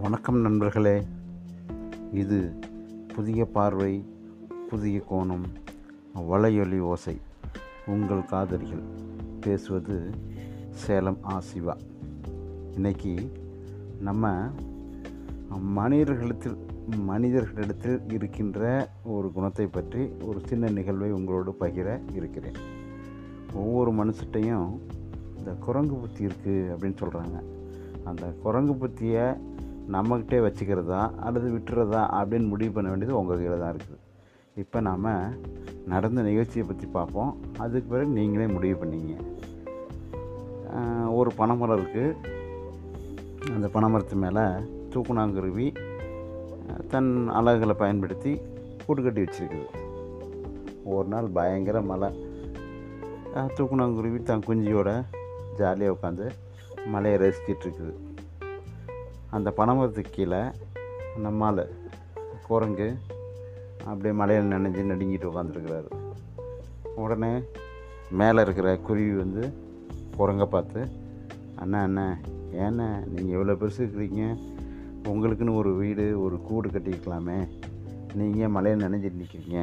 வணக்கம் நண்பர்களே. இது புதிய பார்வை புதிய கோணம் வலையொலி ஓசை உங்கள் காதலிகள் பேசுவது சேலம் ஆ சிவா. இன்னைக்கு நம்ம மனிதர்களிடத்தில் மனிதர்களிடத்தில் இருக்கின்ற ஒரு குணத்தை பற்றி ஒரு சின்ன நிகழ்வை உங்களோடு பகிர இருக்கிறேன். ஒவ்வொரு மனுஷட்டையும் இந்த குரங்கு புத்தி இருக்குது அப்படின்னு சொல்கிறாங்க அந்த குரங்கு புத்தியை நம்மக்கிட்டே வச்சுக்கிறதா அல்லது விட்டுறதா அப்படின்னு முடிவு பண்ண வேண்டியது உங்கள் கையில் தான் இருக்குது. இப்போ நாம் நடந்த நிகழ்ச்சியை பற்றி பார்ப்போம். அதுக்கு பிறகு நீங்களே முடிவு பண்ணிங்க. ஒரு பனைமரம் இருக்குது அந்த பனைமரத்து மேலே தூக்குனாங்குருவி தன் அலகுகளை பயன்படுத்தி கூடு கட்டி வச்சுருக்குது. ஒரு நாள் பயங்கர மழை. தூக்குனாங்குருவி தன் குஞ்சியோட ஜாலியாக உட்காந்து மலையை ரசிச்சிட்ருக்குது அந்த பனைமரத்துக்கு கீழே நம்மால் குரங்கு அப்படியே மலையில் நனைஞ்சு நடுங்கிட்டு உட்காந்துருக்கிறாரு உடனே மேலே இருக்கிற குருவி வந்து குரங்கை பார்த்து அண்ணா அண்ணா ஏண்ணே நீங்கள் எவ்வளோ பெருசு இருக்கிறீங்க. உங்களுக்குன்னு ஒரு வீடு ஒரு கூடு கட்டிக்கலாமே நீங்கள் மலையில் நினைஞ்சிட்டு நிற்கிறீங்க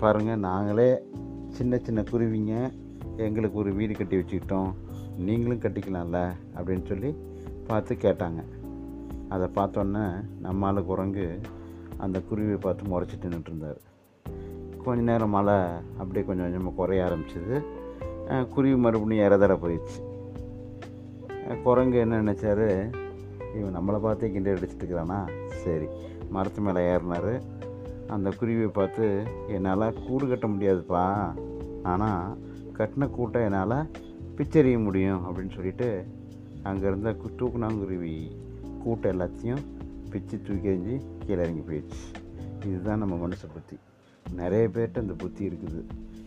பாருங்கள் நாங்களே சின்ன சின்ன குருவிங்க. எங்களுக்கு ஒரு வீடு கட்டி வச்சுக்கிட்டோம். நீங்களும் கட்டிக்கலாம்ல அப்படின்னு சொல்லி பார்த்து கேட்டாங்க. அதை பார்த்தோன்னே நம்மால் குரங்கு அந்த குருவியை பார்த்து முறைச்சிட்டு நின்றுருந்தார் கொஞ்ச நேரம் மழை அப்படியே கொஞ்சம் கொஞ்சமாக குறைய ஆரம்பிச்சது. குருவி மறுபடியும் இறதட போயிடுச்சு. குரங்கு என்ன நினச்சாரு? இவன் நம்மளை பார்த்தே கிண்டல் அடிச்சிட்டு இருக்கிறானா? சரி மரத்து மேலே ஏறினார். அந்த குருவியை பார்த்து என்னால் கூடு கட்ட முடியாதுப்பா. ஆனால் கட்டின கூட்டை என்னால் பிச்சறிய முடியும் அப்படின்னு சொல்லிட்டு அங்கே இருந்த கு- தூக்குனாங்குருவி கூட்டம் எல்லாத்தையும் பிச்சு தூக்கி எறிஞ்சு கீழே இறங்கி போயிடுச்சு. இதுதான் நம்ம மனுஷ புத்தி. நிறைய பேர்கிட்ட இந்த புத்தி இருக்குது.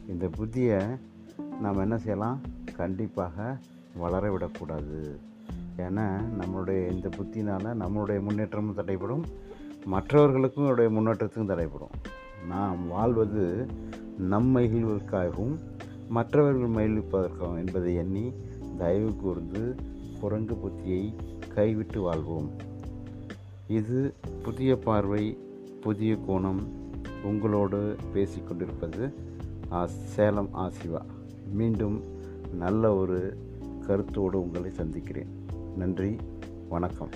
இந்த புத்தியை நாம் என்ன செய்யலாம்? கண்டிப்பாக வளர விடக்கூடாது. ஏன்னா நம்மளுடைய இந்த புத்தினால் நம்மளுடைய முன்னேற்றமும் தடைப்படும் மற்றவர்களுக்கும் உடைய முன்னேற்றத்துக்கும் தடைப்படும் நாம் வாழ்வது நம் மகிழ்வுக்காகவும் மற்றவர்கள் மகிழ்விப்பதற்காகவும் என்பதை எண்ணி தயவு கூர்ந்து குரங்கு புத்தியை கைவிட்டு வாழ்வோம். இது புதிய பார்வை புதிய கோணம் உங்களோடு பேசிக்கொண்டிருப்பது ஆ சேலம் ஆசிவா மீண்டும் நல்ல ஒரு கருத்தோடு உங்களை சந்திக்கிறேன். நன்றி வணக்கம்.